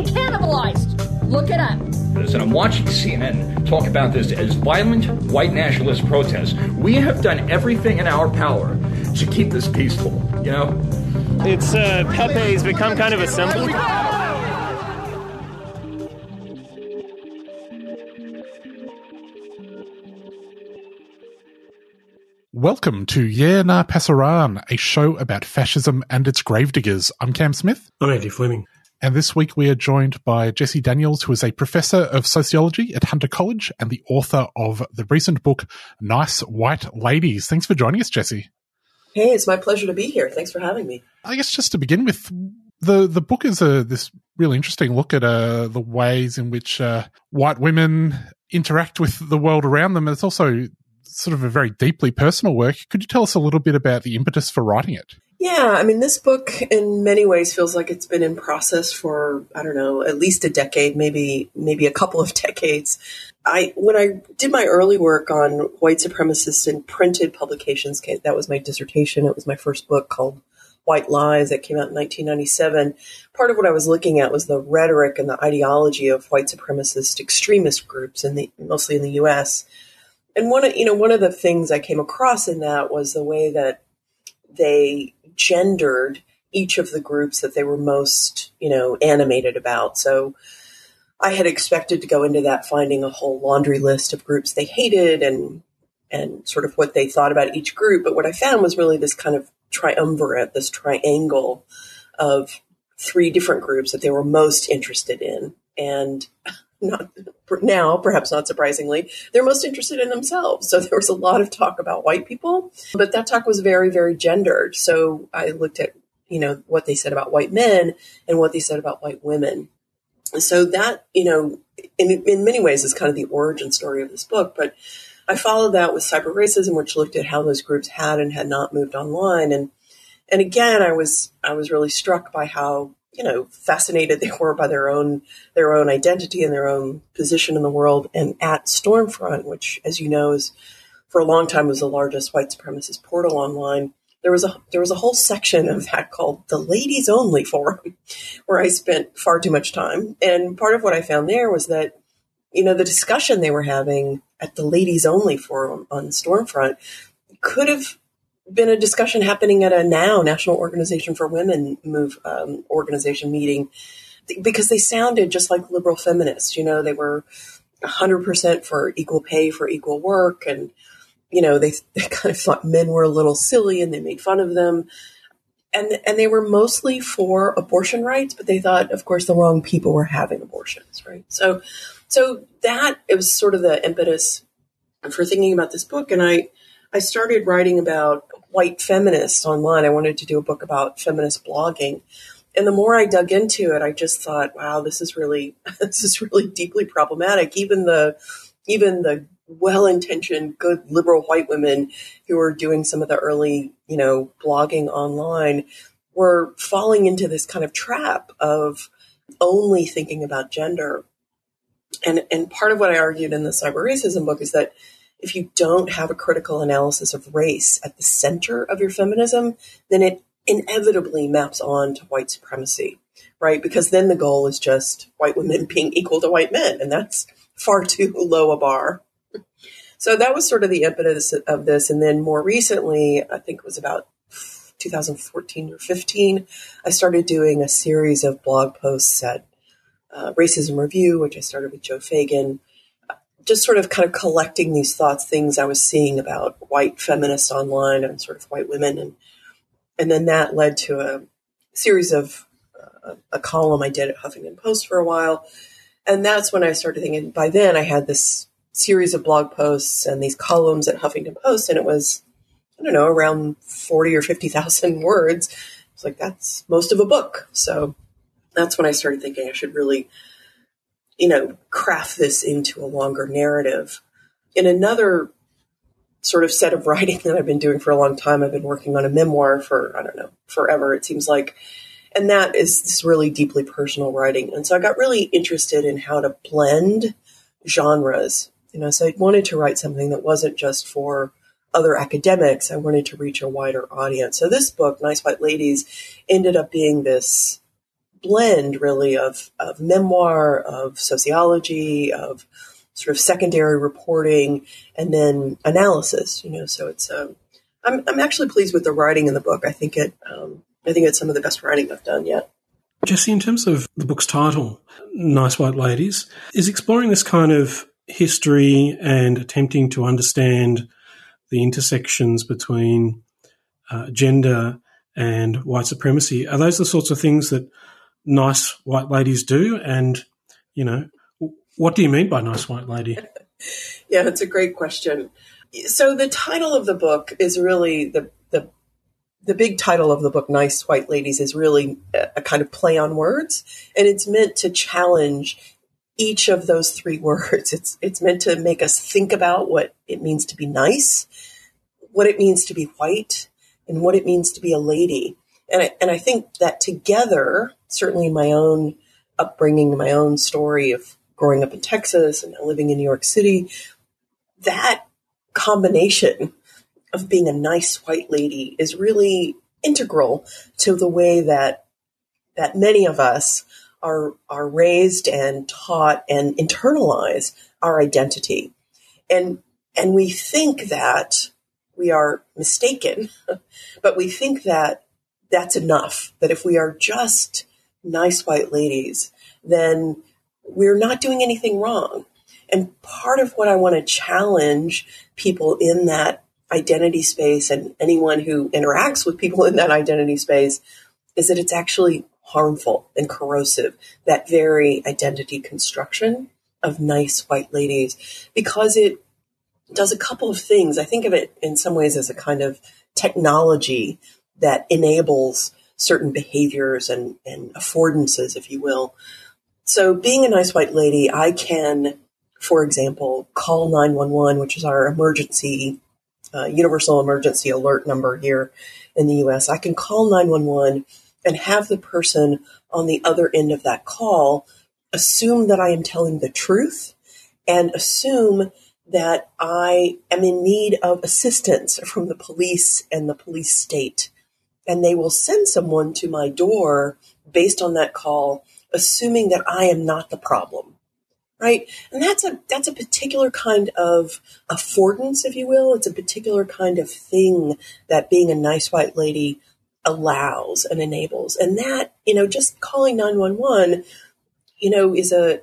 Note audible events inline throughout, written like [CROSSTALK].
cannibalized. Look it up. this, and I'm watching CNN talk about this as violent white nationalist protests. We have done everything in our power to keep this peaceful, you know? It's uh, Pepe's become kind of a symbol. Welcome to Yeah Nah Pasaran, a show about fascism and its gravediggers. I'm Cam Smith, I'm Andy Fleming. And this week we are joined by Jessie Daniels, who is a professor of sociology at Hunter College and the author of the recent book Nice White Ladies. Thanks for joining us, Jessie. Hey, it's my pleasure to be here. Thanks for having me. I guess just to begin with, the the book is a this really interesting look at uh, the ways in which uh, white women interact with the world around them. It's also sort of a very deeply personal work. Could you tell us a little bit about the impetus for writing it? Yeah, I mean, this book in many ways feels like it's been in process for I don't know, at least a decade, maybe maybe a couple of [LAUGHS] decades. I when I did my early work on white supremacists in printed publications, that was my dissertation. It was my first book called White Lies that came out in 1997. Part of what I was looking at was the rhetoric and the ideology of white supremacist extremist groups in the mostly in the U.S. And one of you know one of the things I came across in that was the way that they gendered each of the groups that they were most, you know, animated about. So I had expected to go into that finding a whole laundry list of groups they hated and and sort of what they thought about each group. But what I found was really this kind of triumvirate, this triangle of three different groups that they were most interested in. And not now, perhaps not surprisingly, they're most interested in themselves. So there was a lot of talk about white people, but that talk was very, very gendered. So I looked at, you know, what they said about white men and what they said about white women. So that, you know, in, in many ways is kind of the origin story of this book, but I followed that with cyber racism, which looked at how those groups had and had not moved online. And, and again, I was, I was really struck by how you know fascinated they were by their own their own identity and their own position in the world. And at stormfront which as you know is for a long time was the largest white supremacist portal online there was a there was a whole section of that called the ladies only forum [LAUGHS] where i spent far too much time. And part of what i found there was that you know the discussion they were having at the ladies only forum on stormfront could have been a discussion happening at a now National Organization for Women move um, organization meeting because they sounded just like liberal feminists. You know, they were 100% for equal pay for equal work. And, you know, they, they [LAUGHS] kind of thought men were a little silly and they made fun of them. And, and they were mostly for abortion rights, but they thought, of course, the wrong people were having abortions, right? So, so that it was sort of the impetus for thinking about this book. And I, I started writing about white feminists online. I wanted to do a book about feminist blogging. And the more I dug into it, I just thought, wow, this is really [LAUGHS] this is really deeply problematic. Even the even the well-intentioned good liberal white women who were doing some of the early, you know, blogging online were falling into this kind of trap of only thinking about gender. And and part of what I argued in the cyber racism book is that if you don't have a critical analysis of race at the center of your feminism, then it inevitably maps on to white supremacy, right? Because then the goal is just white women [LAUGHS] being equal to white men, and that's far too low a bar. So that was sort of the impetus of this. And then more recently, I think it was about 2014 or 15, I started doing a series of blog posts at uh, Racism Review, which I started with Joe Feagin, just sort of kind of collecting these thoughts, things I was seeing about white feminists online and sort of white women, and and then that led to a series of uh, a, column I did at Huffington Post for a while. And that's when I started thinking, by then I had this series of blog posts and these columns at Huffington Post, and it was, I don't know, around 40 or 50,000 [LAUGHS] words. It's like, that's most of a book. So that's when I started thinking I should really, you know, craft this into a longer narrative. In another sort of set of [LAUGHS] writing that I've been doing for a long time, I've been working on a memoir for, I don't know, forever, it seems like. And that is this really deeply personal writing. And so I got really interested in how to blend genres. You know, so I wanted to write something that wasn't just for other academics. I wanted to reach a wider audience. So this book, Nice White Ladies, ended up being this blend really of, of memoir, of sociology, of sort of secondary reporting, and then analysis. You know, so it's um, I'm I'm actually pleased with the writing in the book. I think it um, I think it's some of the best writing I've done yet. Jessie, in terms of the book's title, Nice White Ladies, is exploring this kind of history and attempting to understand the intersections between uh, gender and white supremacy. Are those the sorts of things that nice white ladies do? And, you know, what do you mean by nice white lady? [LAUGHS] yeah, it's a great question. So the title of the book is really the the the big title of the book, Nice White Ladies, is really a, a kind of play on words, and it's meant to challenge each of those three [LAUGHS] words. It's it's meant to make us think about what it means to be nice, what it means to be white, and what it means to be a lady. And I, and I think that together, certainly my own upbringing, my own story of growing up in Texas and living in New York City, that combination of being a nice white lady is really integral to the way that that many of us are are raised and taught and internalize our identity. And and we think that we are mistaken, [LAUGHS] but we think that that's enough, that if we are just nice white ladies, then we're not doing anything wrong. And part of what I want to challenge people in that identity space and anyone who interacts with people in that identity space is that it's actually harmful and corrosive, that very identity construction of nice white ladies, because it does a couple of things. I think of it in some ways as a kind of technology that enables certain behaviors and, and affordances, if you will, so, being a nice white lady, I can, for example, call 911, which is our emergency, uh, universal emergency alert number here in the US. I can call 911 and have the person on the other end of that call assume that I am telling the truth and assume that I am in need of assistance from the police and the police state. And they will send someone to my door based on that call assuming that I am not the problem. Right. And that's a, that's a particular kind of affordance, if you will. It's a particular kind of thing that being a nice white lady allows and enables. And that, you know, just calling 911, you know, is a,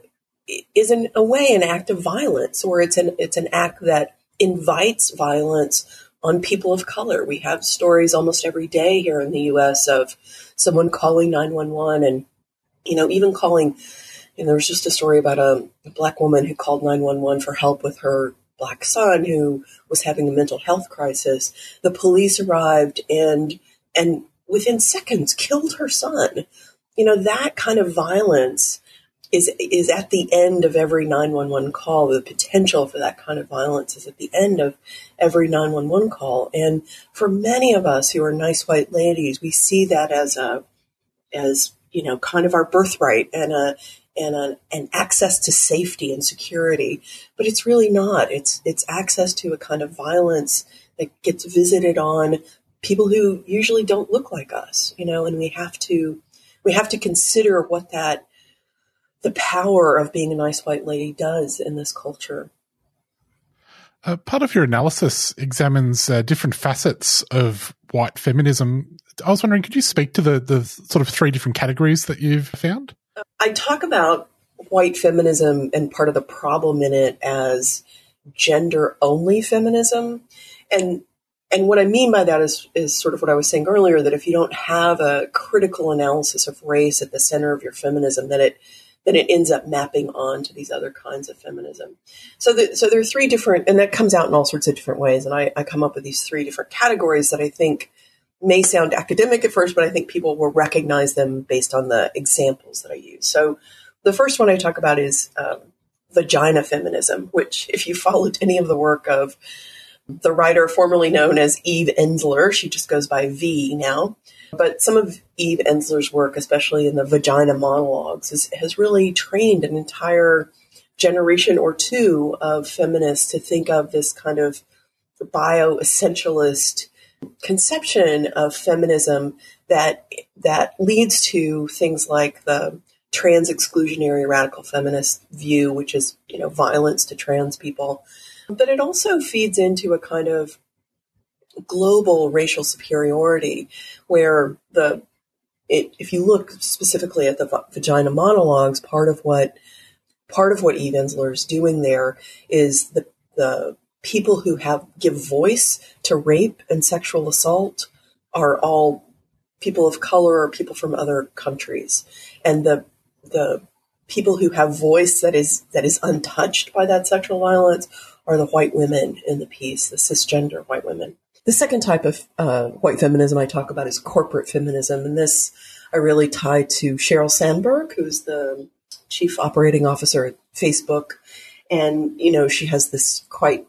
is in a way an act of violence or it's an, it's an act that invites violence on people of color. We have stories almost every day here in the U.S. of someone calling 911 and you know, even calling, And there was just a story about a, a black woman who called 911 for help with her black son who was having a mental health crisis. The police arrived and, and within seconds killed her son. You know, that kind of violence is is at the end of every 911 call. The potential for that kind of violence is at the end of every 911 call. And for many of us who are nice white ladies, we see that as a as you know, kind of our birthright and a and a, an access to safety and security. But it's really not. It's it's access to a kind of violence that gets visited on people who usually don't look like us, you know, and we have to we have to consider what that the power of being a nice white lady does in this culture. Uh, part of your analysis examines uh, different facets of white feminism. I was wondering, could you speak to the, the sort of three different categories that you've found? I talk about white feminism and part of the problem in it as gender only feminism. And and what I mean by that is is sort of what I was saying earlier that if you don't have a critical analysis of race at the center of your feminism, that it then it ends up mapping on to these other kinds of feminism. So, the, so there are three different, and that comes out in all sorts of different ways. And I, I come up with these three different categories that I think may sound academic at first, but I think people will recognize them based on the examples that I use. So, the first one I talk about is um, vagina feminism, which, if you followed any of the work of the writer formerly known as Eve Ensler, she just goes by V now, but some of Eve Ensler's work, especially in the vagina monologues, is, has really trained an entire generation or two of feminists to think of this kind of bio-essentialist conception of feminism that that leads to things like the trans exclusionary radical feminist view, which is you know violence to trans people, but it also feeds into a kind of global racial superiority where the it, if you look specifically at the vagina monologues, part of what part of what Eve Ensler is doing there is the the people who have give voice to rape and sexual assault are all people of color or people from other countries, and the the people who have voice that is that is untouched by that sexual violence are the white women in the piece, the cisgender white women. The second type of uh, white feminism I talk about is corporate feminism, and this I really tie to Sheryl Sandberg, who's the chief operating officer at Facebook, and you know she has this quite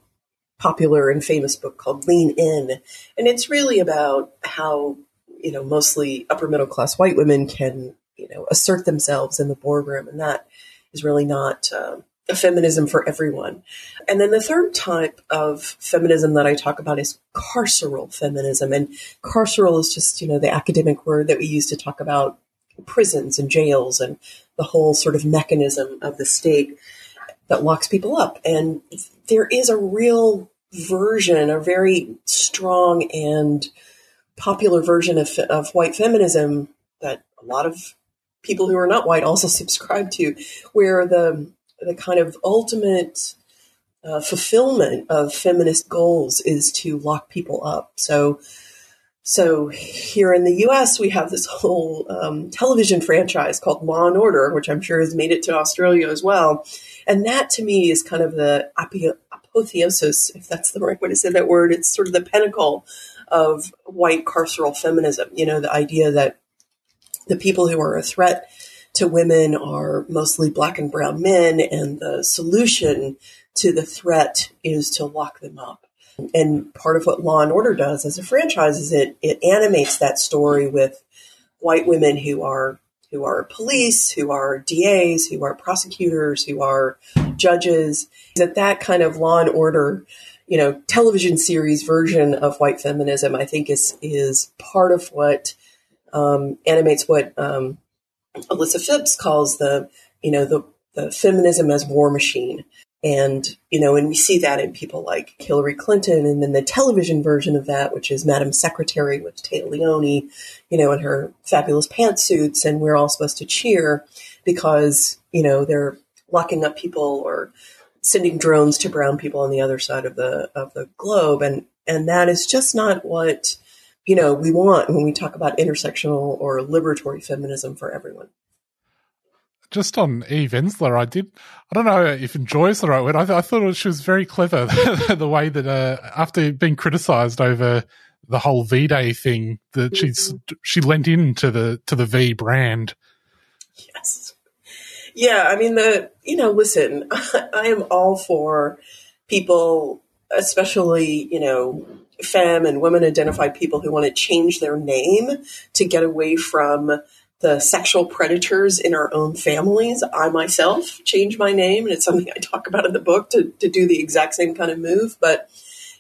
popular and famous book called Lean In, and it's really about how you know mostly upper middle class white women can you know assert themselves in the boardroom, and that is really not. Uh, a feminism for everyone. And then the third type of feminism that I talk about is carceral feminism. And carceral is just, you know, the academic word that we use to talk about prisons and jails and the whole sort of mechanism of the state that locks people up. And there is a real version, a very strong and popular version of, of white feminism that a lot of people who are not white also [LAUGHS] subscribe to, where the the kind of ultimate uh, fulfillment of feminist goals is to lock people up. So, so here in the U.S., we have this whole um, television franchise called Law and Order, which I'm sure has made it to Australia as well. And that, to me, is kind of the apotheosis, if that's the right way to say that word. It's sort of the pinnacle of white carceral feminism. You know, the idea that the people who are a threat to women are mostly black and brown men, and the solution to the threat is to lock them up. And part of what Law and Order does as a franchise is it it animates that story with white women who are who are police, who are DAs, who are prosecutors, who are judges. That that kind of Law and Order, you know, television series version of white feminism, I think is is part of what um, animates what um, Alison Phipps calls the, you know, the, the feminism as war machine. And, you know, and we see that in people like Hillary Clinton and then the television version of that, which is Madam Secretary with Téa Leoni, you know, in her fabulous pantsuits. And we're all supposed to cheer because, you know, they're locking up people or sending drones to brown people on the other side of the, of the globe. And, and that is just not what, you know, we want when we talk about intersectional or liberatory feminism for everyone. Just on Eve Ensler, I did. I don't know if "enjoy" is the right word. I, th- I thought she was very clever. [LAUGHS] the way that uh, after being criticised over the whole V Day thing, that she's mm-hmm. she lent into the to the V brand. Yes. Yeah, I mean the you know listen, [LAUGHS] I am all for people, especially you know femme and women identified people who want to change their name to get away from the sexual predators in our own families. I myself changed my name, and it's something I talk about in the book to, to do the exact same kind of move. But,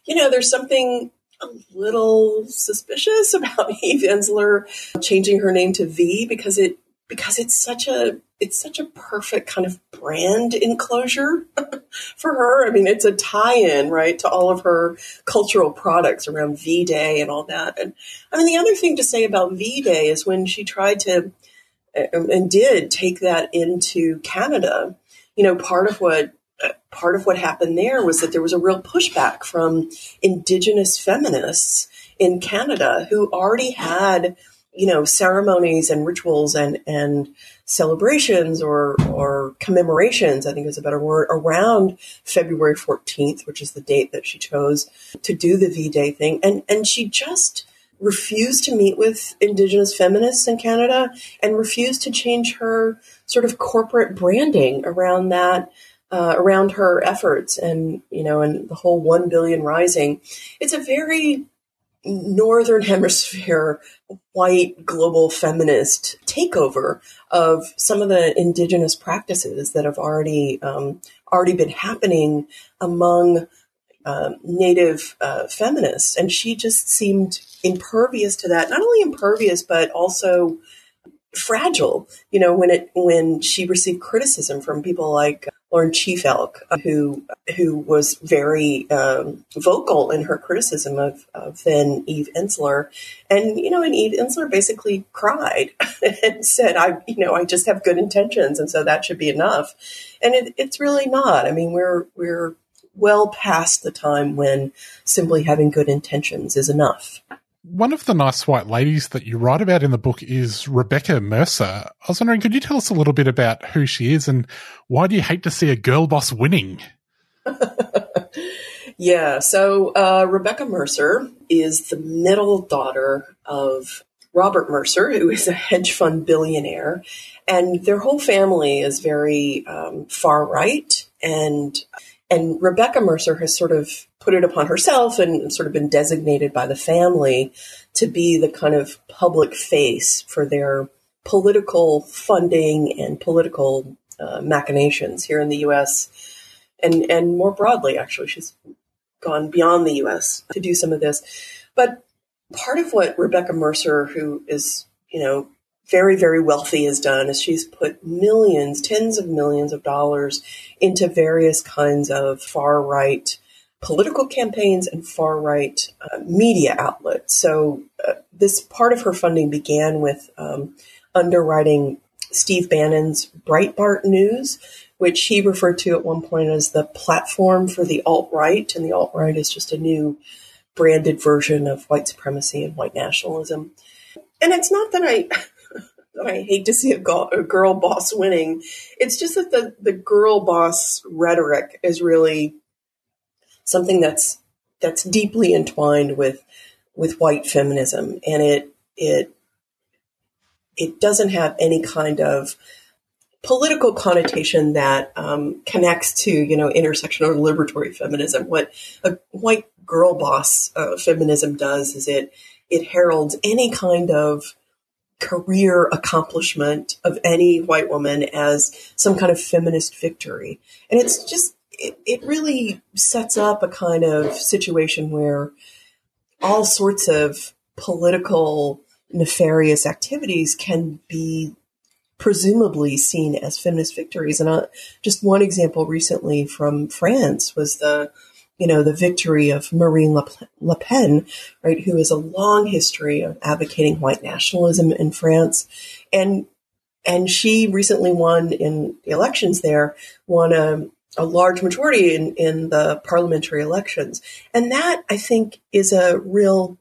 you know, there's something a little suspicious [LAUGHS] about Eve Ensler changing her name to V because it because it's such a it's such a perfect kind of brand enclosure [LAUGHS] for her. I mean, it's a tie-in, right, to all of her cultural products around V Day and all that. And I mean, the other thing to say about V Day is when she tried to um, and did take that into Canada. You know, part of what uh, part of what happened there was that there was a real pushback from indigenous feminists in Canada who already had, you know, ceremonies and rituals and, and celebrations or, or commemorations, I think is a better word, around February 14th, which is the date that she chose to do the V Day thing. And, and she just refused to meet with Indigenous feminists in Canada and refused to change her sort of corporate branding around that. Uh, around her efforts and you know and the whole 1 billion rising it's a very northern hemisphere white global feminist takeover of some of the indigenous practices that have already um, already been happening among uh, native uh, feminists, and she just seemed impervious to that. Not only impervious, but also fragile. You know, when it when she received criticism from people like Lauren Chief-Elk, who who was very um, vocal in her criticism of, of then Eve Ensler, and you know, and Eve Ensler basically cried [LAUGHS] and said, "I, you know, I just have good intentions, and so that should be enough." And it, it's really not. I mean, we're we're well past the time when simply having good intentions is enough one of the nice white ladies that you write about in the book is Rebecca Mercer. I was wondering, could you tell us a little bit about who she is and why do you hate to see a girl boss winning? [LAUGHS] yeah, so uh, Rebecca Mercer is the middle daughter of Robert Mercer, who is a hedge fund billionaire, and their whole family is very um, far right and and Rebecca Mercer has sort of put it upon herself and sort of been designated by the family to be the kind of public face for their political funding and political uh, machinations here in the U.S. and and more broadly. Actually, she's gone beyond the U.S. to do some of this, but part of what Rebecca Mercer, who is you know very, very wealthy has done is she's put millions, tens of millions of dollars into various kinds of far right political campaigns and far right uh, media outlets. So, uh, this part of her funding began with um, underwriting Steve Bannon's Breitbart News, which he referred to at one point as the platform for the alt right. And the alt right is just a new branded version of white supremacy and white nationalism. And it's not that I. I hate to see a girl, a girl boss winning. It's just that the, the girl boss rhetoric is really something that's that's deeply entwined with with white feminism, and it it it doesn't have any kind of political connotation that um, connects to you know intersectional or liberatory feminism. What a white girl boss uh, feminism does is it it heralds any kind of career accomplishment of any white woman as some kind of feminist victory. And it's just, it, it really sets up a kind of situation where all sorts of political nefarious activities can be presumably seen as feminist victories. And uh, just one example recently from France was the you know, the victory of Marine Le Pen, right, who has a long history of advocating white nationalism in France. And, and she recently won in the elections there, won a, a large majority in, in the parliamentary elections. And that, I think, is a real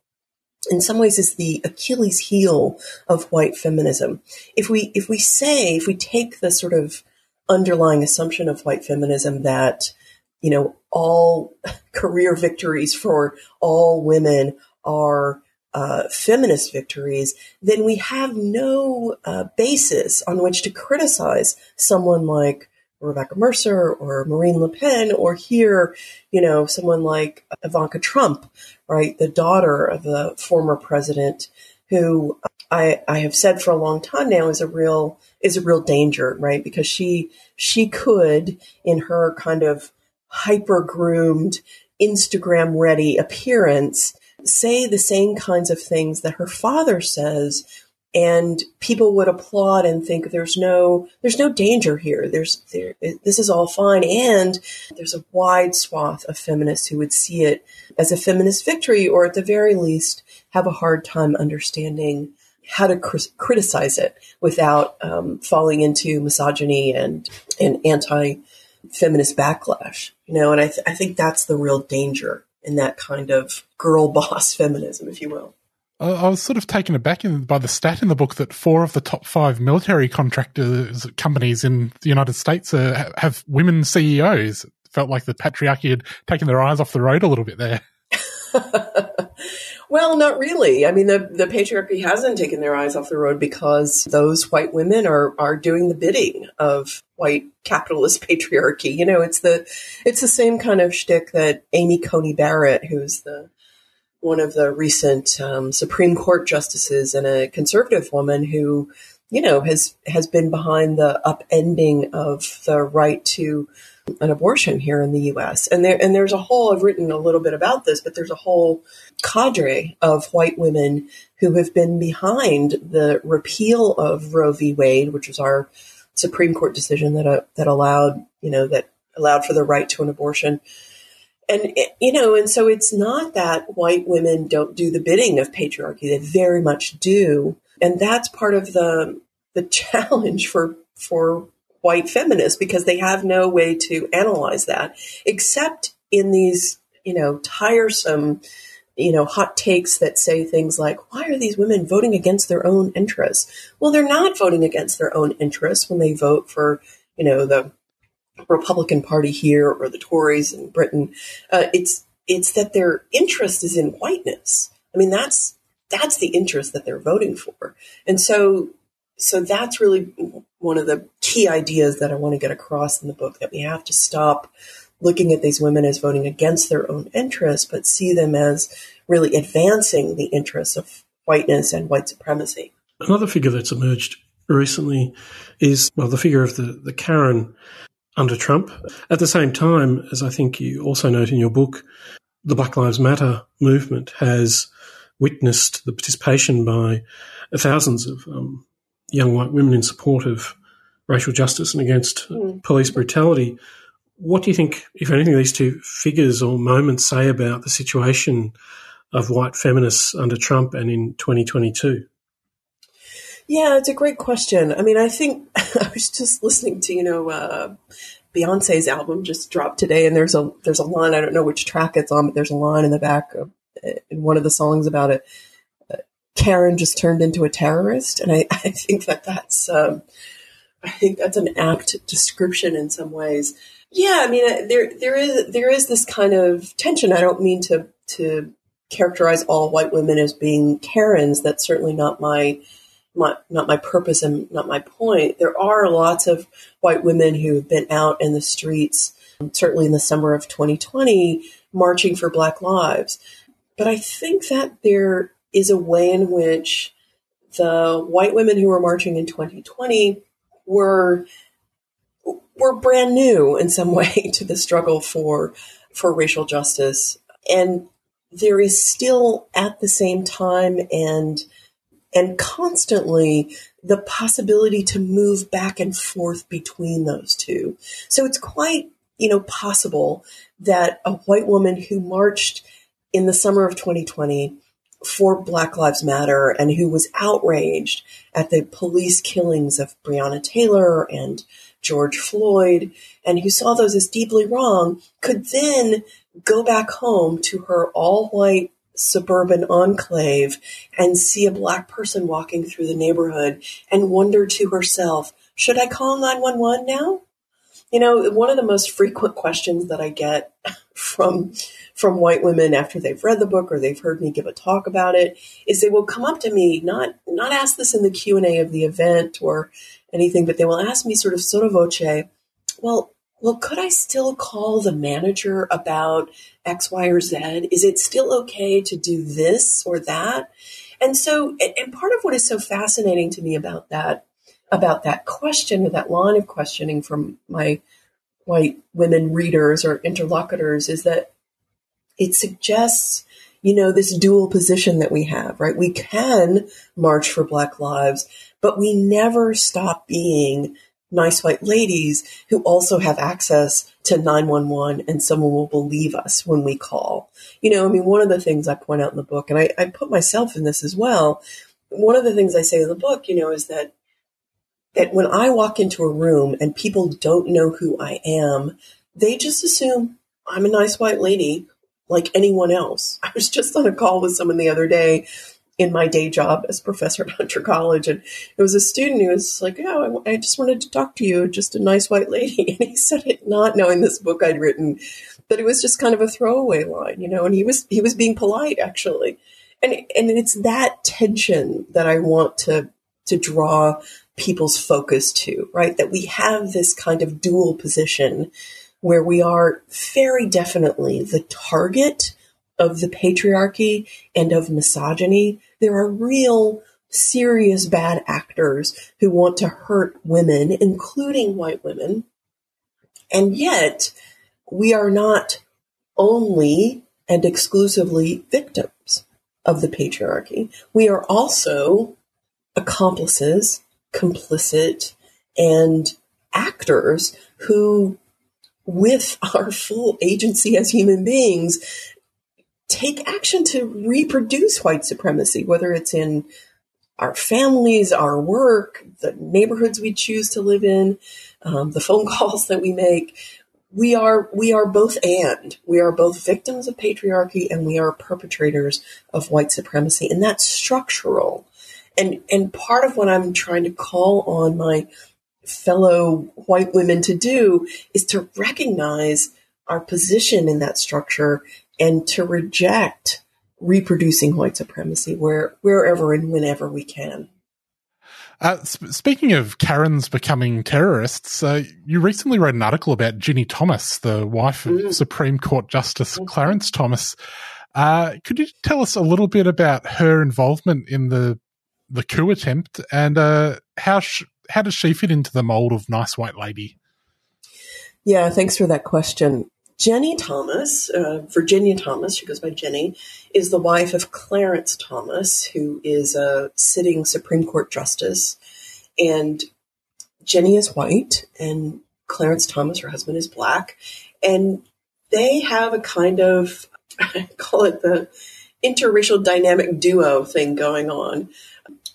in some ways is the Achilles heel of white feminism. If we if we say if we take the sort of underlying assumption of white feminism that you know, all career victories for all women are uh, feminist victories, then we have no uh, basis on which to criticize someone like Rebecca Mercer or Marine Le Pen, or here, you know, someone like Ivanka Trump, right, the daughter of the former president, who I, I have said for a long time now is a real is a real danger, right? Because she she could, in her kind of hyper groomed, Instagram ready appearance say the same kinds of things that her father says and people would applaud and think there's no there's no danger here. There's there this is all fine. And there's a wide swath of feminists who would see it as a feminist victory or at the very least have a hard time understanding how to cr- criticize it without um, falling into misogyny and and anti feminist backlash, you know, and I, th- I think that's the real danger in that kind of girl [LAUGHS] boss feminism, if you will. I was sort of taken aback in, by the stat in the book that four of the top five military contractors companies in the United States uh, have women CEOs. It felt like the patriarchy had taken their eyes off the road a little bit there. [LAUGHS] [LAUGHS] well, not really. I mean, the, the patriarchy hasn't taken their eyes off the road because those white women are, are doing the bidding of white capitalist [LAUGHS] patriarchy. You know, it's the, it's the same kind of shtick that Amy Coney Barrett, who's the, one of the recent um, Supreme Court justices and a conservative woman who, you know, has, has been behind the upending of the right to an abortion here in the U.S. And there and there's a whole I've written a little bit about this, but there's a whole cadre of white women who have been behind the repeal of Roe v. Wade, which was our Supreme Court decision that uh, that allowed you know that allowed for the right to an abortion. And you know, and so it's not that white women don't do the bidding of patriarchy; they very much do, and that's part of the the [LAUGHS] challenge for for white feminists because they have no way to analyze that except in these, you know, tiresome, you know, hot takes that say things like, why are these women voting against their own interests? Well, they're not voting against their own interests when they vote for, you know, the Republican Party here or the Tories in Britain. Uh, it's, it's that their interest is in whiteness. I mean, that's, that's the interest that they're voting for. And so so that's really one of the key ideas that I want to get across in the book that we have to stop looking at these women as voting against their own interests, but see them as really advancing the interests of whiteness and white supremacy. Another figure that's emerged recently is, well, the figure of the, the Karen under Trump. At the same time, as I think you also note in your book, the Black Lives Matter movement has witnessed the participation by thousands of um, young white women in support of racial justice and against mm. police brutality. What do you think, if anything, these two figures or moments say about the situation of white feminists under Trump and in 2022? Yeah, it's a great question. I mean, I think [LAUGHS] I was just listening to you know uh, Beyonce's album just dropped today, and there's a there's a line I don't know which track it's on, but there's a line in the back of in one of the songs about it Karen just turned into a terrorist, and I, [LAUGHS] I think that that's um, I think that's an apt description in some ways. Yeah, I mean uh, there there is there is this kind of tension. I don't mean to to characterize all white women as being Karens. That's certainly not my my, not my purpose and not my point. There are lots of white women who have been out in the streets, certainly in the summer of 2020, marching for Black lives. But I think that there is a way in which the white women who were marching in 2020 were were brand new in some [LAUGHS] way to the struggle for for racial justice. And there is still at the same time and and constantly the possibility to move back and forth between those two. So it's quite you know possible that a white woman who marched in the summer of 2020 for Black Lives Matter and who was outraged at the police killings of Breonna Taylor and George Floyd and who saw those as deeply wrong could then go back home to her all white suburban enclave and see a black person walking through the neighborhood and wonder to herself, should I call 911 now? You know, one of the most frequent questions that I get [LAUGHS] from from white women after they've read the book or they've heard me give a talk about it is they will come up to me not not ask this in the q&a of the event or anything but they will ask me sort of sotto voce well well could i still call the manager about x y or z? Is it still okay to do this or that? And so and part of what is so fascinating to me about that about that question or that line of questioning from my white women readers or interlocutors is that it suggests, you know, this dual position that we have, right? We can march for Black lives, but we never stop being nice white ladies who also have access to 911 and someone will believe us when we call. You know, I mean, one of the things I point out in the book, and I, I put myself in this as well, one of the things I say in the book, you know, is that that when I walk into a room and people don't know who I am, they just assume I'm a nice white lady like anyone else. [LAUGHS] I was just on a call with someone the other day in my day job as professor at Hunter College, and it was a student who was like, "Yeah, I, I just wanted to talk to you, just a nice white lady," [LAUGHS] and he said it not knowing this book I'd written, that it was just kind of a throwaway line, you know, and he was he was being polite actually, and and it's that tension that I want to to draw people's focus to, right? That we have this kind of dual position where we are very definitely the target of the patriarchy and of misogyny. There are real serious bad actors who want to hurt women, including white women. And yet, we are not only and exclusively victims of the patriarchy. We are also accomplices, complicit, and actors who, with [LAUGHS] our full agency as human beings, take action to reproduce white supremacy, whether it's in our families, our work, the neighborhoods we choose to live in, um, the phone [LAUGHS] calls that we make. We are we are both and we are both victims of patriarchy and we are perpetrators of white supremacy, and that's structural. And and part of what I'm trying to call on my fellow white women to do is to recognize our position in that structure and to reject reproducing white supremacy where wherever and whenever we can. Uh, sp- speaking of Karens becoming terrorists, uh, you recently wrote an article about Ginni Thomas, the wife of mm. Supreme Court Justice mm-hmm. Clarence Thomas. Uh, could you tell us a little bit about her involvement in the the coup attempt and uh, how sh- how does she fit into the mold of nice white lady? Yeah, thanks for that question. Ginni Thomas, uh, Virginia Thomas, she goes by Ginni, is the wife of Clarence Thomas, who is a sitting Supreme Court justice. And Ginni is white, and Clarence Thomas, her husband, is black. And they have a kind of, [LAUGHS] I call it the interracial dynamic duo thing going on.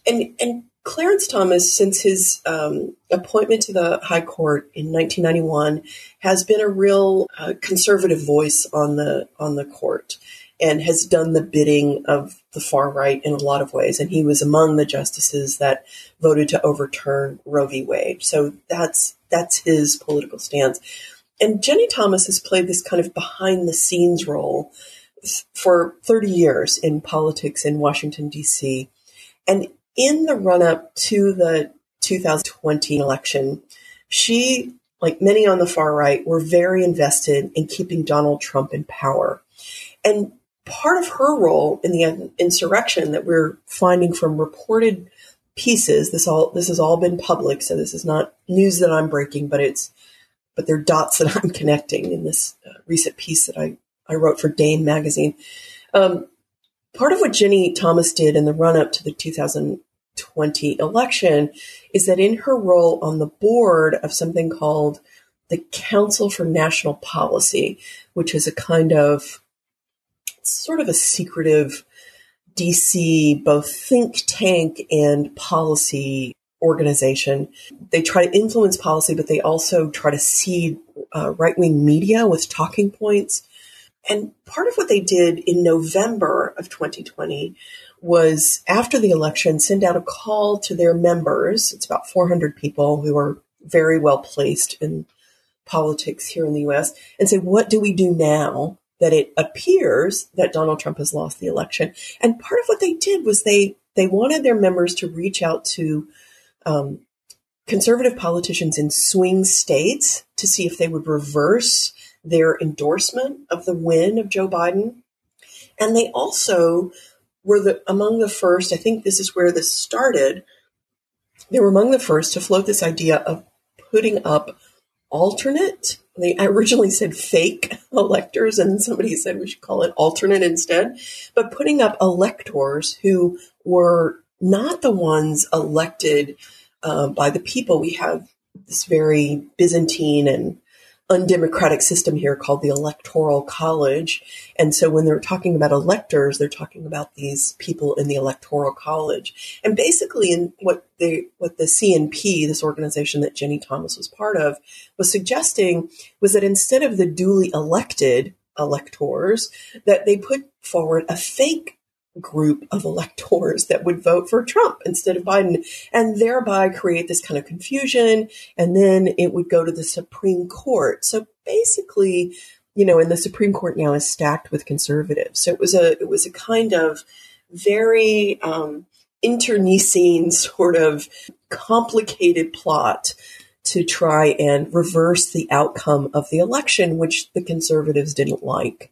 And, and Clarence Thomas, since his um, appointment to the High Court in 1991, has been a real uh, conservative voice on the on the court, and has done the bidding of the far right in a lot of ways. And he was among the justices that voted to overturn Roe v. Wade. So that's that's his political stance. And Ginni Thomas has played this kind of behind the scenes role for 30 years in politics in Washington D.C. And in the run up to the 2020 election, she, like many on the far right, were very invested in keeping Donald Trump in power. And part of her role in the insurrection that we're finding from reported pieces, this all this has all been public, so this is not news that I'm breaking, but it's but they're dots that [LAUGHS] I'm connecting in this uh, recent piece that I, I wrote for Dame magazine. Um, part of what Ginni Thomas did in the run up to the 2020 election is that in her role on the board of something called the Council for National Policy, which is a kind of sort of a secretive DC, both think tank and policy organization. They try to influence policy, but they also try to seed uh, right wing media with talking points and part of what they did in November of 2020 was after the election send out a call to their members. It's about 400 people who are very well placed in politics here in the US and say, what do we do now that it appears that Donald Trump has lost the election? And part of what they did was they, they wanted their members to reach out to um, conservative politicians in swing states to see if they would reverse their endorsement of the win of Joe Biden. And they also were the, among the first, I think this is where this started, they were among the first to float this idea of putting up alternate, they originally said fake [LAUGHS] electors, and somebody said we should call it alternate instead, but putting up electors who were not the ones elected uh, by the people. We have this very Byzantine and undemocratic system here called the Electoral College. And so when they're talking about electors, they're talking about these people in the Electoral College. And basically in what they what the CNP, this organization that Ginni Thomas was part of, was suggesting was that instead of the duly elected electors, that they put forward a fake group of electors that would vote for Trump instead of Biden and thereby create this kind of confusion. And then it would go to the Supreme Court. So basically, you know, and the Supreme Court now is stacked with conservatives. So it was a, it was a kind of very, um, internecine sort of complicated plot to try and reverse the outcome of the election, which the conservatives didn't like.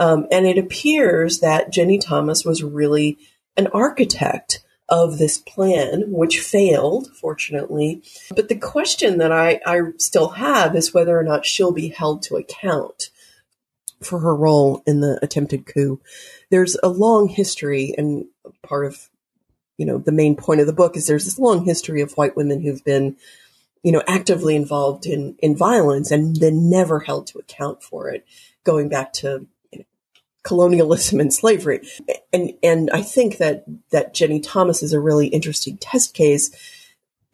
Um, and it appears that Ginni Thomas was really an architect of this plan, which failed, fortunately. But the question that I, I still have is whether or not she'll be held to account for her role in the attempted coup. There's a long history, and part of you know the main point of the book is there's this long history of white women who've been you know actively involved in in violence and then never held to account for it going back to colonialism and slavery. And and I think that that Ginni Thomas is a really interesting test case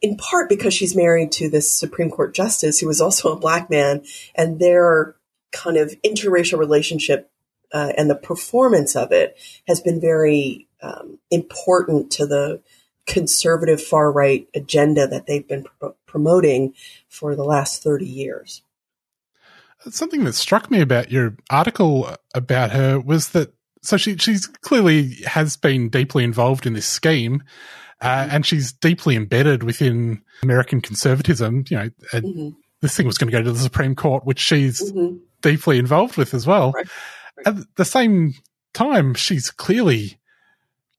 in part because she's married to this Supreme Court justice who was also a black man and their kind of interracial relationship uh, and the performance of it has been very um, important to the conservative far right agenda that they've been promoting for the last 30 years something that struck me about your article about her was that so she she's clearly has been deeply involved in this scheme, uh, mm-hmm. and she's deeply embedded within American conservatism. You know, mm-hmm. this thing was going to go to the Supreme Court, which she's mm-hmm. deeply involved with as well. Right. Right. At the same time, she's clearly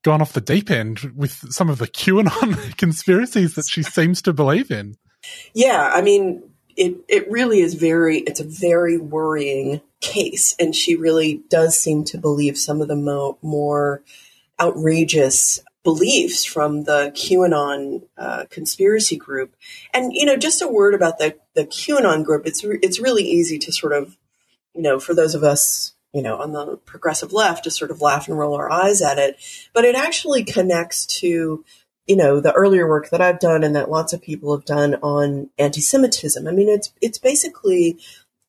gone off the deep end with some of the QAnon [LAUGHS] conspiracies that she [LAUGHS] seems to believe in. Yeah, I mean, it, it really is very, it's a very worrying case. And she really does seem to believe some of the mo- more outrageous beliefs from the QAnon uh, conspiracy group. And, you know, just a word about the, the QAnon group. It's, re- it's really easy to sort of, you know, for those of us, you know, on the progressive left to sort of laugh and roll our eyes at it. But it actually connects to you know the earlier work that I've done and that lots of people have done on anti-Semitism. I mean, it's it's basically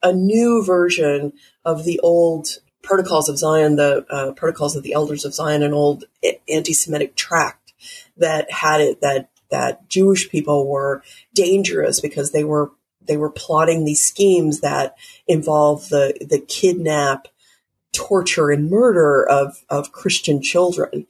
a new version of the old Protocols of Zion, the uh, Protocols of the Elders of Zion, an old anti-Semitic tract that had it that that Jewish people were dangerous because they were they were plotting these schemes that involve the the kidnap torture and murder of, of Christian children.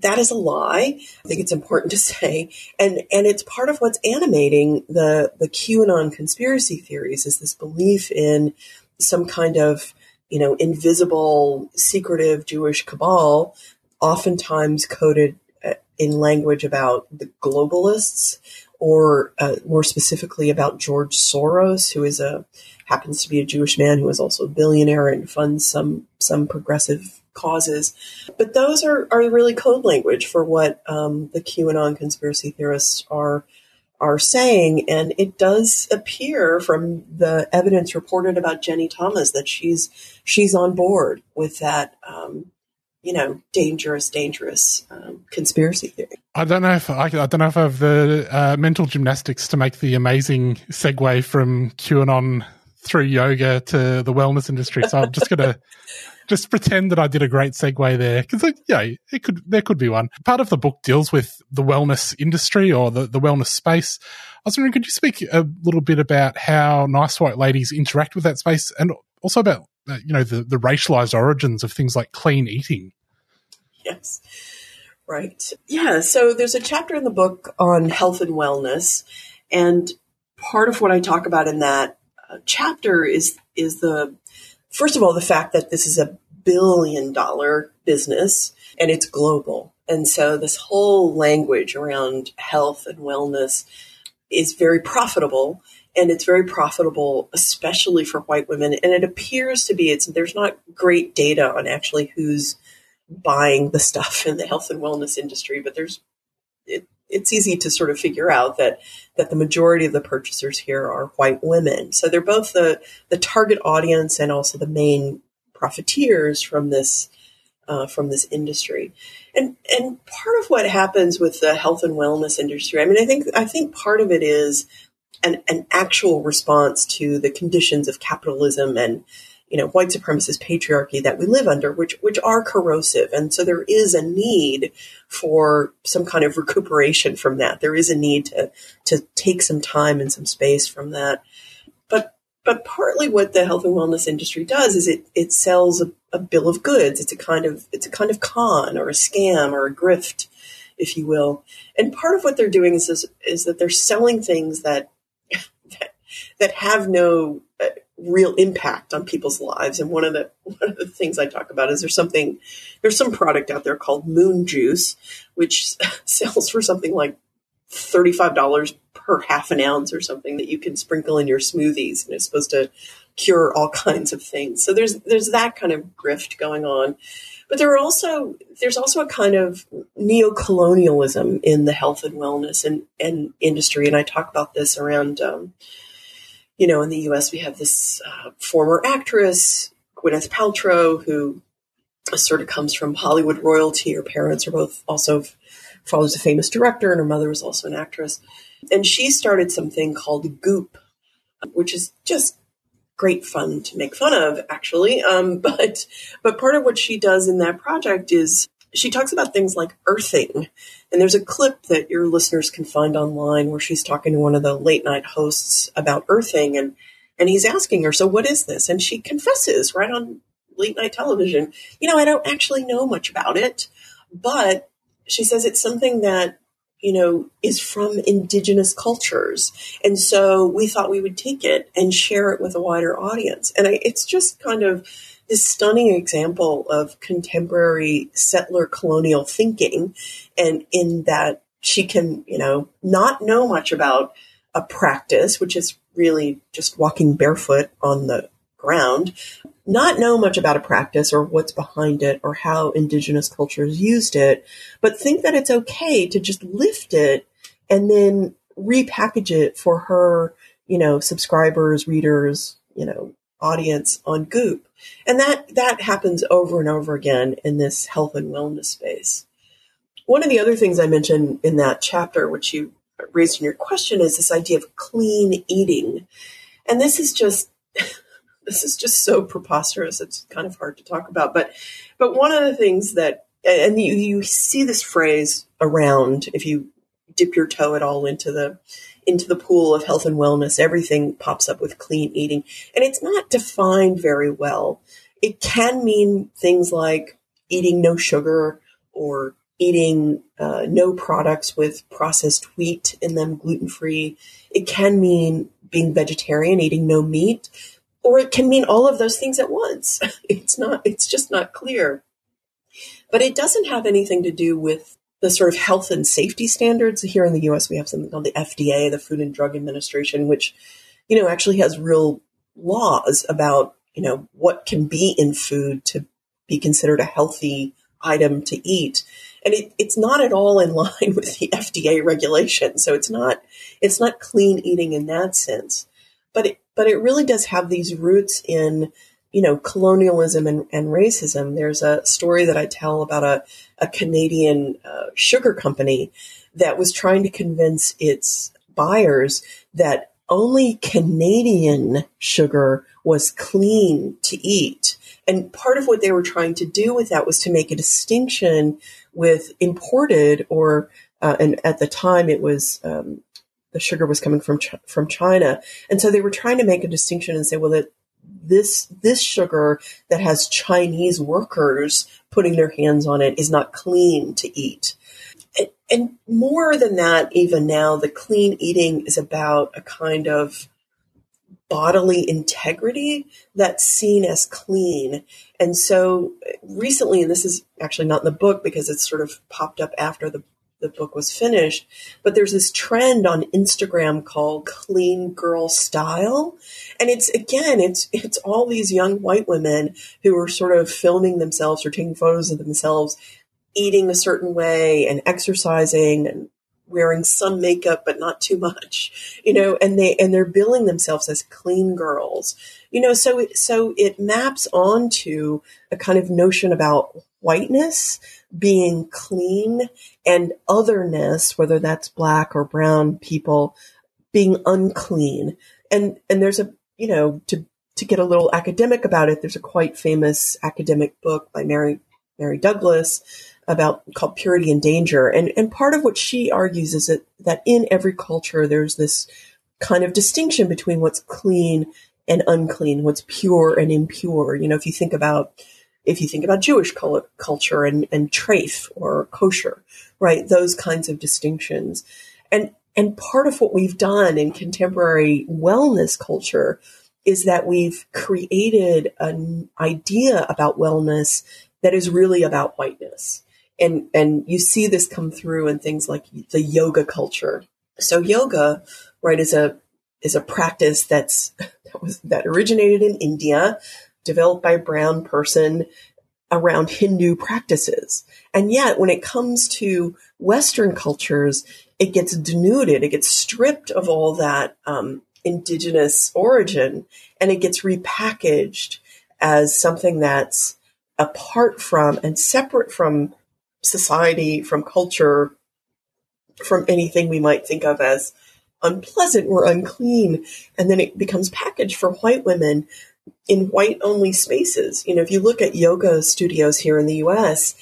That is a lie. I think it's important to [LAUGHS] say. And, and it's part of what's animating the, the QAnon conspiracy theories is this belief in some kind of, you know, invisible, secretive Jewish cabal, oftentimes coded uh, in language about the globalists or uh, more specifically about George Soros, who is a happens to be a Jewish man who is also a billionaire and funds some some progressive causes. But those are, are really code language for what um, the QAnon conspiracy theorists are are saying, and it does appear from the evidence reported about Ginni Thomas that she's she's on board with that. Um, you know, dangerous, dangerous um, conspiracy theory. I don't know if I, I don't know if I have the uh, mental gymnastics to make the amazing segue from QAnon through yoga to the wellness industry. So I'm just going [LAUGHS] to just pretend that I did a great segue there because, yeah, it could there could be one. Part of the book deals with the wellness industry or the, the wellness space. I was wondering, could you speak a little bit about how nice white ladies interact with that space and also about you know the the racialized origins of things like clean eating? Yes. Right. Yeah. So there's a chapter in the book on health and wellness. And part of what I talk about in that uh, chapter is is the first of all the fact that this is a billion dollar business and it's global. And so this whole language around health and wellness is very profitable and it's very profitable especially for white women and it appears to be it's there's not great data on actually who's buying the stuff in the health and wellness industry but there's it, it's easy to sort of figure out that that the majority of the purchasers here are white women. So they're both the the target audience and also the main profiteers from this uh, from this industry. And and part of what happens with the health and wellness industry, I mean, I think I think part of it is an, an actual response to the conditions of capitalism and you know white supremacist patriarchy that we live under which which are corrosive. And so there is a need for some kind of recuperation from that. There is a need to to take some time and some space from that. But but partly what the health and wellness industry does is it it sells a, a bill of goods it's a kind of it's a kind of con or a scam or a grift if you will and part of what they're doing is is, is that they're selling things that that, [LAUGHS] that have no uh, real impact on people's lives. And one of the [LAUGHS] one of the things I talk about is there's something there's some product out there called Moon Juice, which [LAUGHS] sells for something like thirty five dollars per half an ounce or something that you can sprinkle in your smoothies, and it's supposed to cure all [LAUGHS] kinds of things. So there's there's that kind of grift going on. But there are also there's also a kind of neo-colonialism in the health and wellness and, and industry, and I talk about this around um, you know, in the U.S., we have this uh, former actress, Gwyneth Paltrow, who sort of comes from Hollywood royalty. Her parents are both also father's a famous director, and her mother was also an actress. And she started something called Goop, which is just great fun to make fun of, actually. Um, [LAUGHS] but but part of what she does in that project is she talks about things like earthing. And there's a clip that your listeners can find online where she's talking to one of the late night hosts about earthing and and he's asking her, "So what is this?" And she confesses right on late night television, "You know, I don't actually know much about it, but she says it's something that you know, is from indigenous cultures. And so we thought we would take it and share it with a wider audience. And I, it's just kind of this stunning example of contemporary settler colonial thinking, and in that she can, you know, not know much about a practice, which is really just walking barefoot on the ground, not know much about a practice or what's behind it or how indigenous cultures used it, but think that it's okay to just lift it and then repackage it for her, you know, subscribers, readers, you know, audience on Goop. And that, that happens over and over again in this health and wellness space. One of the other things I mentioned in that chapter, which you raised in your question, is this idea of clean eating. And this is just, this is just so preposterous. It's kind of hard to talk about. But, but one of the things that, and you, you see this phrase around if you dip your toe at all into the into the pool of health and wellness, everything pops up with clean eating. And it's not defined very well. It can mean things like eating no sugar or eating uh, no products with processed wheat in them, gluten free. It can mean being vegetarian, eating no meat, or it can mean all of those things at once. [LAUGHS] It's not, it's just not clear. But it doesn't have anything to do with the sort of health and safety standards. Here in the US, we have something called the FDA, the Food and Drug Administration, which, you know, actually has real laws about, you know, what can be in food to be considered a healthy item to eat. And it, it's not at all in [LAUGHS] line with the FDA regulation. So it's not, it's not clean eating in that sense. But it, but it really does have these roots in you know, colonialism and, and, racism. There's a story that I tell about a, a Canadian uh, sugar company that was trying to convince its buyers that only Canadian sugar was clean to eat. And part of what they were trying to do with that was to make a distinction with imported or, uh, and at the time it was, um, the sugar was coming from from China, and so they were trying to make a distinction and say, well, that this this sugar that has Chinese workers putting their hands on it is not clean to eat. And, and more than that, even now, the clean eating is about a kind of bodily integrity that's seen as clean. And so recently, and this is actually not in the book because it's sort of popped up after the the book was finished. But there's this trend on Instagram called clean girl style. And it's again, it's it's all these young white women who are sort of filming themselves or taking photos of themselves eating a certain way and exercising and wearing some makeup but not too much [LAUGHS] you know and they and they're billing themselves as clean girls you know so it, so it maps onto a kind of notion about whiteness being clean and otherness whether that's black or brown people being unclean and and there's a you know to to get a little academic about it there's a quite famous academic book by Mary Mary Douglas about called purity and danger. And and part of what she argues is that that in every culture there's this kind of distinction between what's clean and unclean, what's pure and impure. You know, if you think about if you think about Jewish culture and, and treif or kosher, right? Those kinds of distinctions. And and part of what we've done in contemporary wellness culture is that we've created an idea about wellness that is really about whiteness and and you see this come through in things like the yoga culture. So yoga, right, is a is a practice that's [LAUGHS] that was that originated in India, developed by a brown person around Hindu practices. And yet when it comes to Western cultures, it gets denuded, it gets stripped of all that um, indigenous origin, and it gets repackaged as something that's apart from and separate from society, from culture, from anything we might think of as unpleasant or unclean. And then it becomes packaged for white women in white only spaces. You know, if you look at yoga studios here in the US,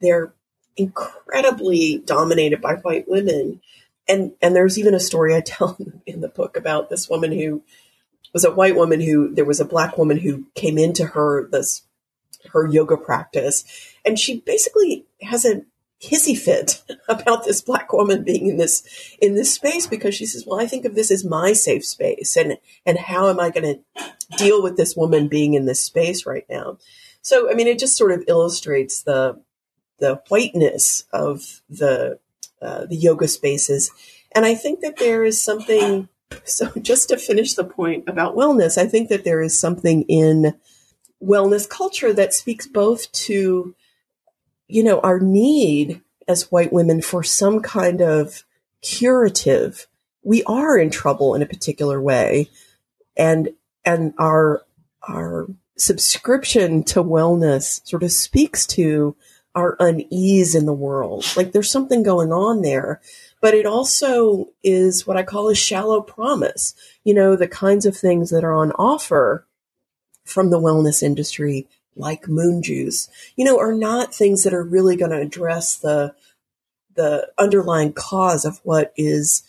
they're incredibly dominated by white women. And and there's even a story I tell [LAUGHS] in the book about this woman who was a white woman who there was a black woman who came into her this her yoga practice and she basically has a hissy fit [LAUGHS] about this black woman being in this in this space because she says, "Well, I think of this as my safe space, and and how am I going to deal with this woman being in this space right now?" So, I mean, it just sort of illustrates the the whiteness of the uh, the yoga spaces, and I think that there is something. [LAUGHS] So, just to finish the point about wellness, I think that there is something in wellness culture that speaks both to you know, our need as white women for some kind of curative. We are in trouble in a particular way. And, and our, our subscription to wellness sort of speaks to our unease in the world. Like there's something going on there, but it also is what I call a shallow promise. You know, the kinds of things that are on offer from the wellness industry like moon juice, you know, are not things that are really going to address the the underlying cause of what is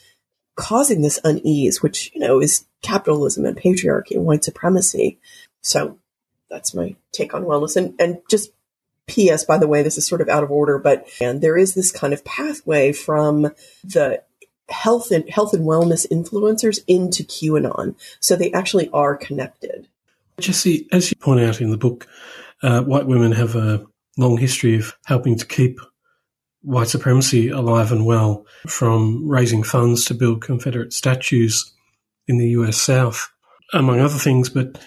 causing this unease, which you know is capitalism and patriarchy and white supremacy. So that's my take on wellness. And and just P.S. By the way, this is sort of out of order, but and there is this kind of pathway from the health and health and wellness influencers into QAnon, so they actually are connected. Jessie, as you point out in the book, uh, white women have a long history of helping to keep white supremacy alive and well, from raising funds to build Confederate statues in the US South, among other things. But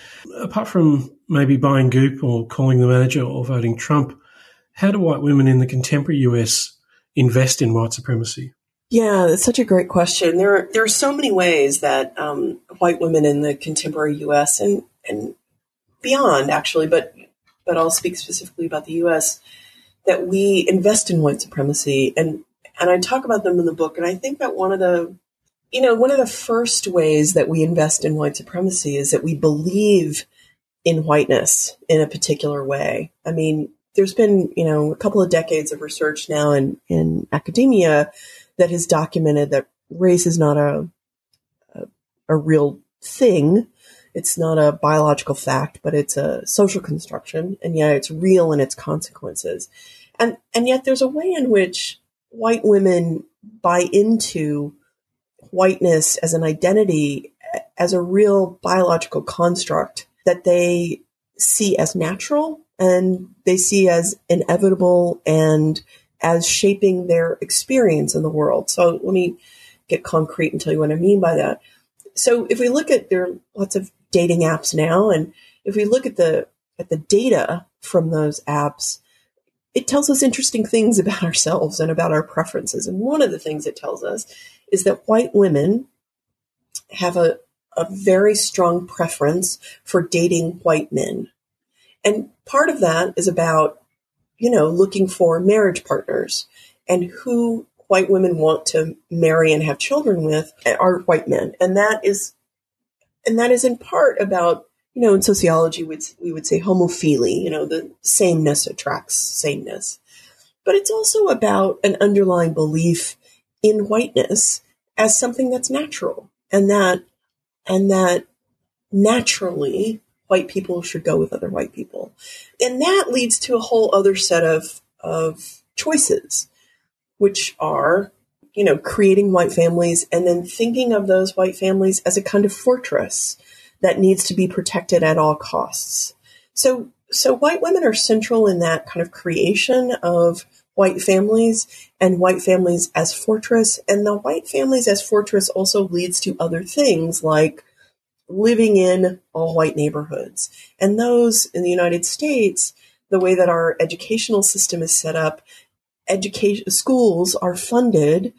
apart from maybe buying Goop or calling the manager or voting Trump, how do white women in the contemporary US invest in white supremacy? Yeah, that's such a great question. There are there are so many ways that um, white women in the contemporary U.S. and and beyond, actually, but but I'll speak specifically about the U.S. that we invest in white supremacy, and and I talk about them in the book. And I think that one of the you know one of the first ways that we invest in white supremacy is that we believe in whiteness in a particular way. I mean, there's been you know a couple of decades of research now in in academia that has documented that race is not a a, a real thing it's not a biological fact, but it's a social construction, and yet it's real in its consequences. And and yet there's a way in which white women buy into whiteness as an identity, as a real biological construct that they see as natural and they see as inevitable and as shaping their experience in the world. So let me get concrete and tell you what I mean by that. So if we look at there are lots of dating apps now. And if we look at the at the data from those apps, it tells us interesting things about [LAUGHS] ourselves and about our preferences. And one of the things it tells us is that white women have a, a very strong preference for dating white men. And part of that is about, you know, looking for marriage partners and who white women want to marry and have children with are white men. And that is, and that is in part about, you know, in sociology, we'd, we would say homophily, you know, the sameness attracts sameness. But it's also about an underlying belief in whiteness as something that's natural and that, and that naturally white people should go with other white people. And that leads to a whole other set of, of choices, which are, you know, creating white families and then thinking of those white families as a kind of fortress that needs to be protected at all costs. So, so white women are central in that kind of creation of white families and white families as fortress. And the white families as fortress also leads to other things like living in all white neighborhoods. And those in the United States, the way that our educational system is set up, education schools are funded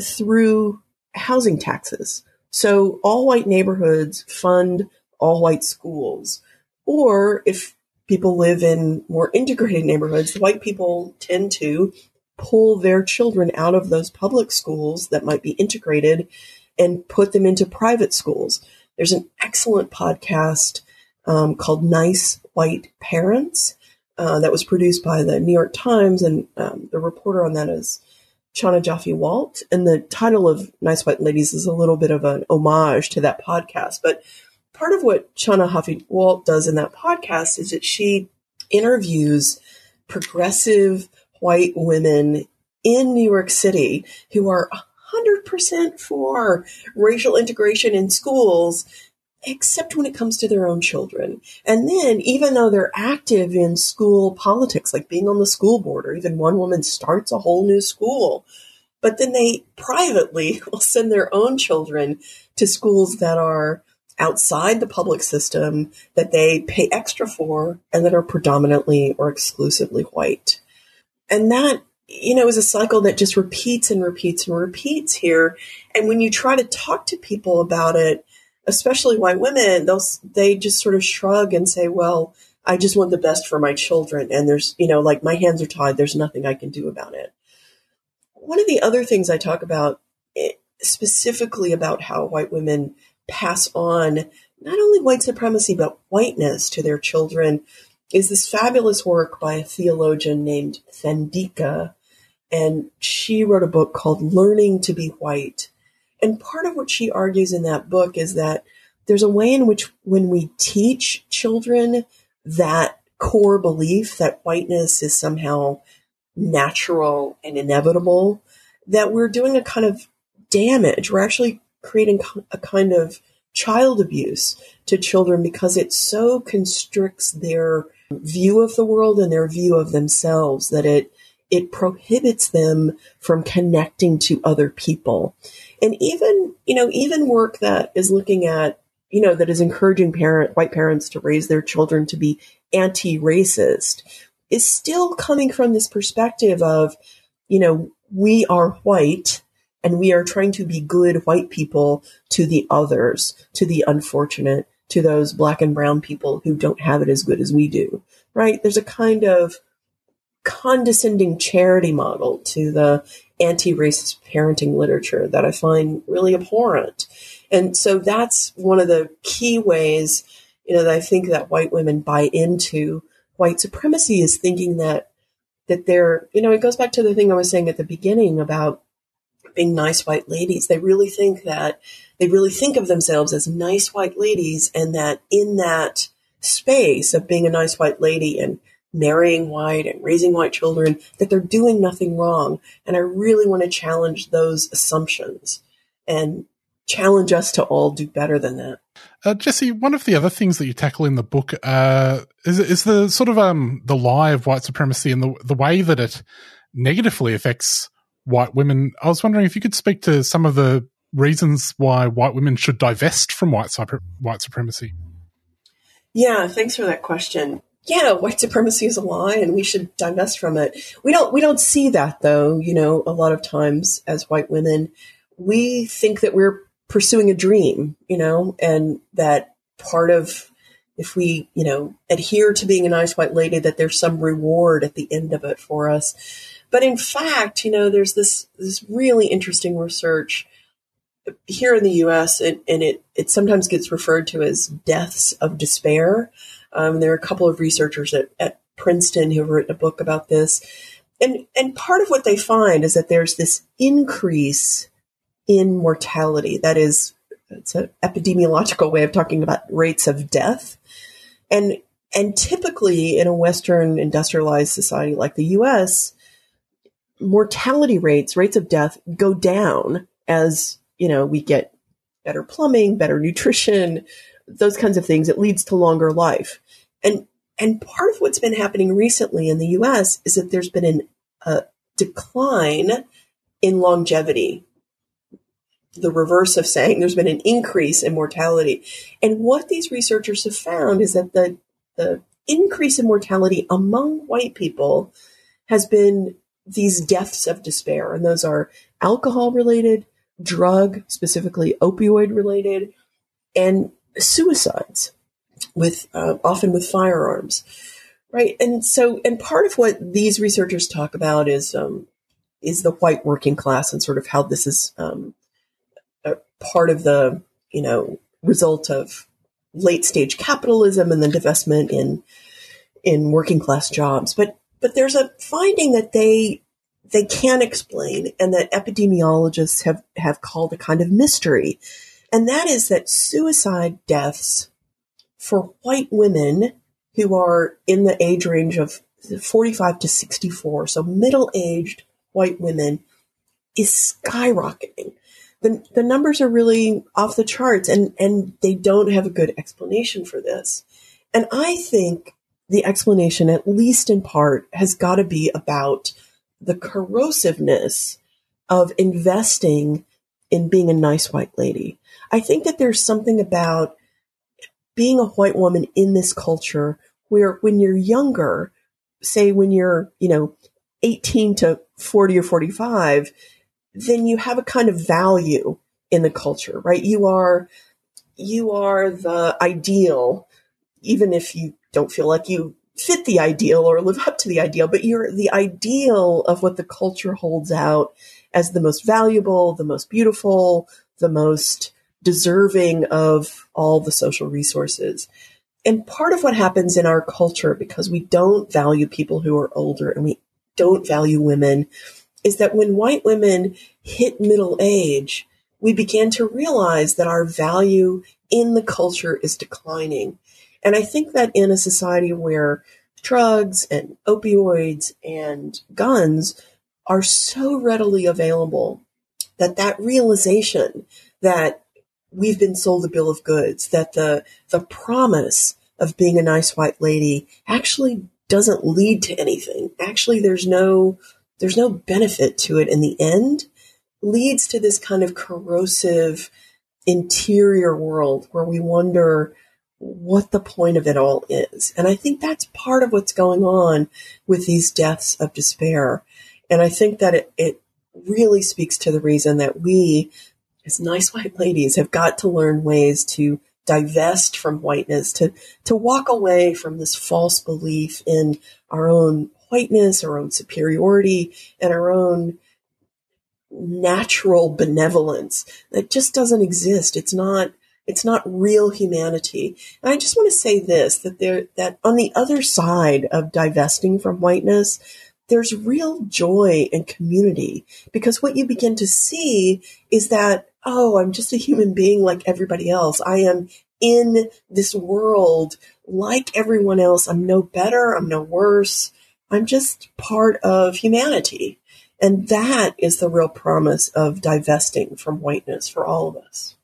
through housing taxes. So all white neighborhoods fund all white schools. Or if people live in more integrated neighborhoods, white people tend to pull their children out of those public schools that might be integrated and put them into private schools. There's an excellent podcast um, called Nice White Parents uh, that was produced by the New York Times, and um, the reporter on that is Chana Joffe Walt. And the title of Nice White Ladies is a little bit of an homage to that podcast. But part of what Chana Joffe Walt does in that podcast is that she interviews progressive white women in New York City who are 100% for racial integration in schools, except when it comes to their own children. And then, even though they're active in school politics, like being on the school board, or even one woman starts a whole new school, but then they privately [LAUGHS] will send their own children to schools that are outside the public system that they pay extra for and that are predominantly or exclusively white. And that you know, is a cycle that just repeats and repeats and repeats here. And when you try to talk to people about it, especially white women, they'll they just sort of shrug and say, "Well, I just want the best for my children," and there's, you know, like my hands are tied. There's nothing I can do about it. One of the other things I talk about eh, specifically about how white women pass on not only white supremacy but whiteness to their children is this fabulous work by a theologian named Thandeka and she wrote a book called Learning to Be White. And part of what she argues in that book is that there's a way in which when we teach children that core belief that whiteness is somehow natural and inevitable, that we're doing a kind of damage. We're actually creating a kind of child abuse to children because it so constricts their view of the world and their view of themselves that it it prohibits them from connecting to other people. And even, you know, even work that is looking at, you know, that is encouraging parent, white parents to raise their children to be anti-racist is still coming from this perspective of, you know, we are white and we are trying to be good white people to the others, to the unfortunate, to those black and brown people who don't have it as good as we do, right? There's a kind of condescending charity model to the anti-racist parenting literature that I find really abhorrent. And so that's one of the key ways, you know, that I think that white women buy into white supremacy is thinking that that they're, you know, it goes back to the thing I was saying at the beginning about being nice white ladies. They really think that they really think of themselves as nice white ladies and that in that space of being a nice white lady and marrying white and raising white children, that they're doing nothing wrong. And I really want to challenge those assumptions and challenge us to all do better than that. Uh, Jessie, one of the other things that you tackle in the book uh, is is the sort of um, the lie of white supremacy and the the way that it negatively affects white women. I was wondering if you could speak to some of the reasons why white women should divest from white white supremacy. Yeah, thanks for that question yeah, white supremacy is a lie and we should divest from it. We don't we don't see that though, you know, a lot of times as white women, we think that we're pursuing a dream, you know, and that part of if we, you know, adhere to being a nice white lady that there's some reward at the end of it for us. But in fact, you know, there's this this really interesting research here in the U.S. and, and it it sometimes gets referred to as deaths of despair um, there are a couple of researchers at, at Princeton who have written a book about this. And, and part of what they find is that there's this increase in mortality. That is, it's an epidemiological way of talking about rates of death. And, and typically in a Western industrialized society like the US, mortality rates, rates of death go down as, you know, we get better plumbing, better nutrition, those kinds of things. It leads to longer life. And and part of what's been happening recently in the U.S. is that there's been an, a decline in longevity. The reverse of saying there's been an increase in mortality. And what these researchers have found is that the the increase in mortality among white people has been these deaths of despair, and those are alcohol related, drug, specifically opioid related, and suicides with uh, often with firearms, right? And so, and part of what these researchers talk about is um, is the white working class and sort of how this is um, part of the you know result of late stage capitalism and the divestment in in working class jobs. But but there's a finding that they they can explain and that epidemiologists have have called a kind of mystery, and that is that suicide deaths for white women who are in the age range of 45 to 64, so middle aged white women, is skyrocketing. The, the numbers are really off the charts and, and they don't have a good explanation for this. And I think the explanation, at least in part, has got to be about the corrosiveness of investing in being a nice white lady. I think that there's something about being a white woman in this culture where when you're younger, say when you're, you know, 18 to 40 or 45, then you have a kind of value in the culture, right? You are, you are the ideal, even if you don't feel like you fit the ideal or live up to the ideal, but you're the ideal of what the culture holds out as the most valuable, the most beautiful, the most deserving of all the social resources. And part of what happens in our culture, because we don't value people who are older and we don't value women, is that when white women hit middle age, we begin to realize that our value in the culture is declining. And I think that in a society where drugs and opioids and guns are so readily available, that that realization that we've been sold a bill of goods that the the promise of being a nice white lady actually doesn't lead to anything. Actually, there's no there's no benefit to it in the end. Leads to this kind of corrosive interior world where we wonder what the point of it all is. And I think that's part of what's going on with these deaths of despair. And I think that it, it really speaks to the reason that we as nice white ladies have got to learn ways to divest from whiteness, to, to walk away from this false belief in our own whiteness, our own superiority, and our own natural benevolence that just doesn't exist. It's not, it's not real humanity. And I just want to say this, that there, that on the other side of divesting from whiteness, there's real joy and community because what you begin to see is that oh, I'm just a human being like everybody else. I am in this world like everyone else. I'm no better. I'm no worse. I'm just part of humanity. And that is the real promise of divesting from whiteness for all of us.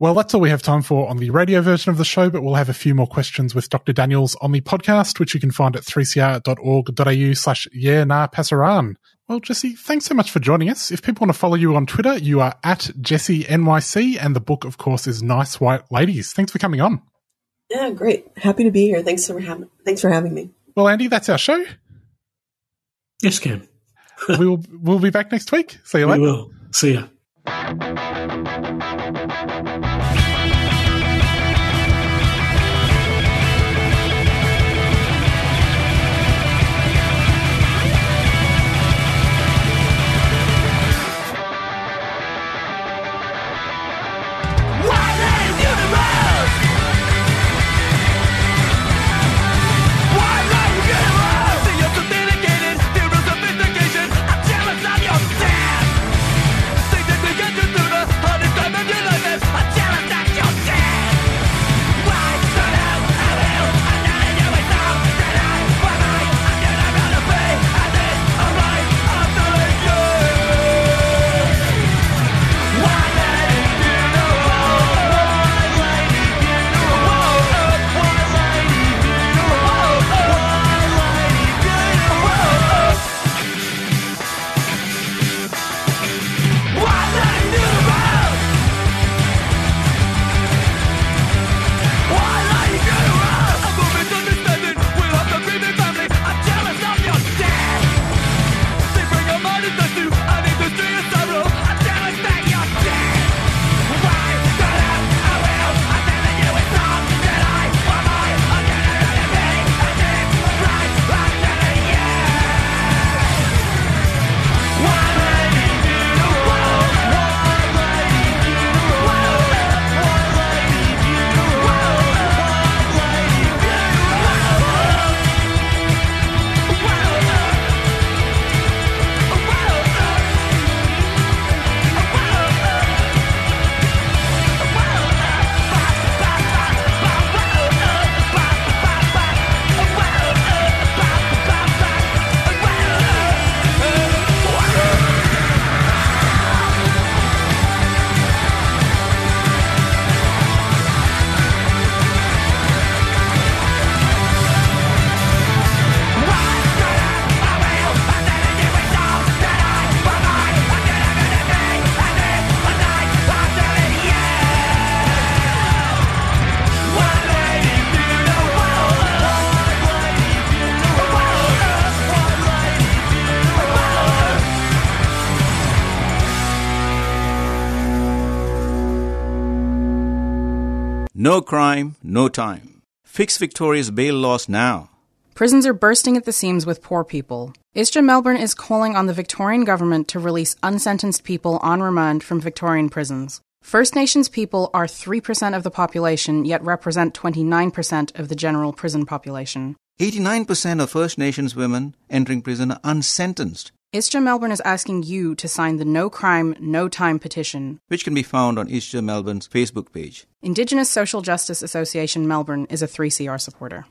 Well, that's all we have time for on the radio version of the show, but we'll have a few more questions with Dr. Daniels on the podcast, which you can find at 3cr.org.au slash yeah nah pasaran. Well, Jessie, thanks so much for joining us. If people want to follow you on Twitter, you are at Jessie NYC, and the book, of course, is Nice White Ladies. Thanks for coming on. Yeah, great. Happy to be here. Thanks for having thanks for having me. Well, Andy, that's our show. Yes, Cam. we will we'll be back next week. See you We later. will. See ya. No crime, no time. Fix Victoria's bail laws now. Prisons are bursting at the seams with poor people. ISJA Melbourne is calling on the Victorian government to release unsentenced people on remand from Victorian prisons. First Nations people are 3% of the population, yet represent 29% of the general prison population. 89% of First Nations women entering prison are unsentenced, ISJA Melbourne is asking you to sign the No Crime, No Time petition. which can be found on ISJA Melbourne's Facebook page. Indigenous Social Justice Association Melbourne is a 3CR supporter.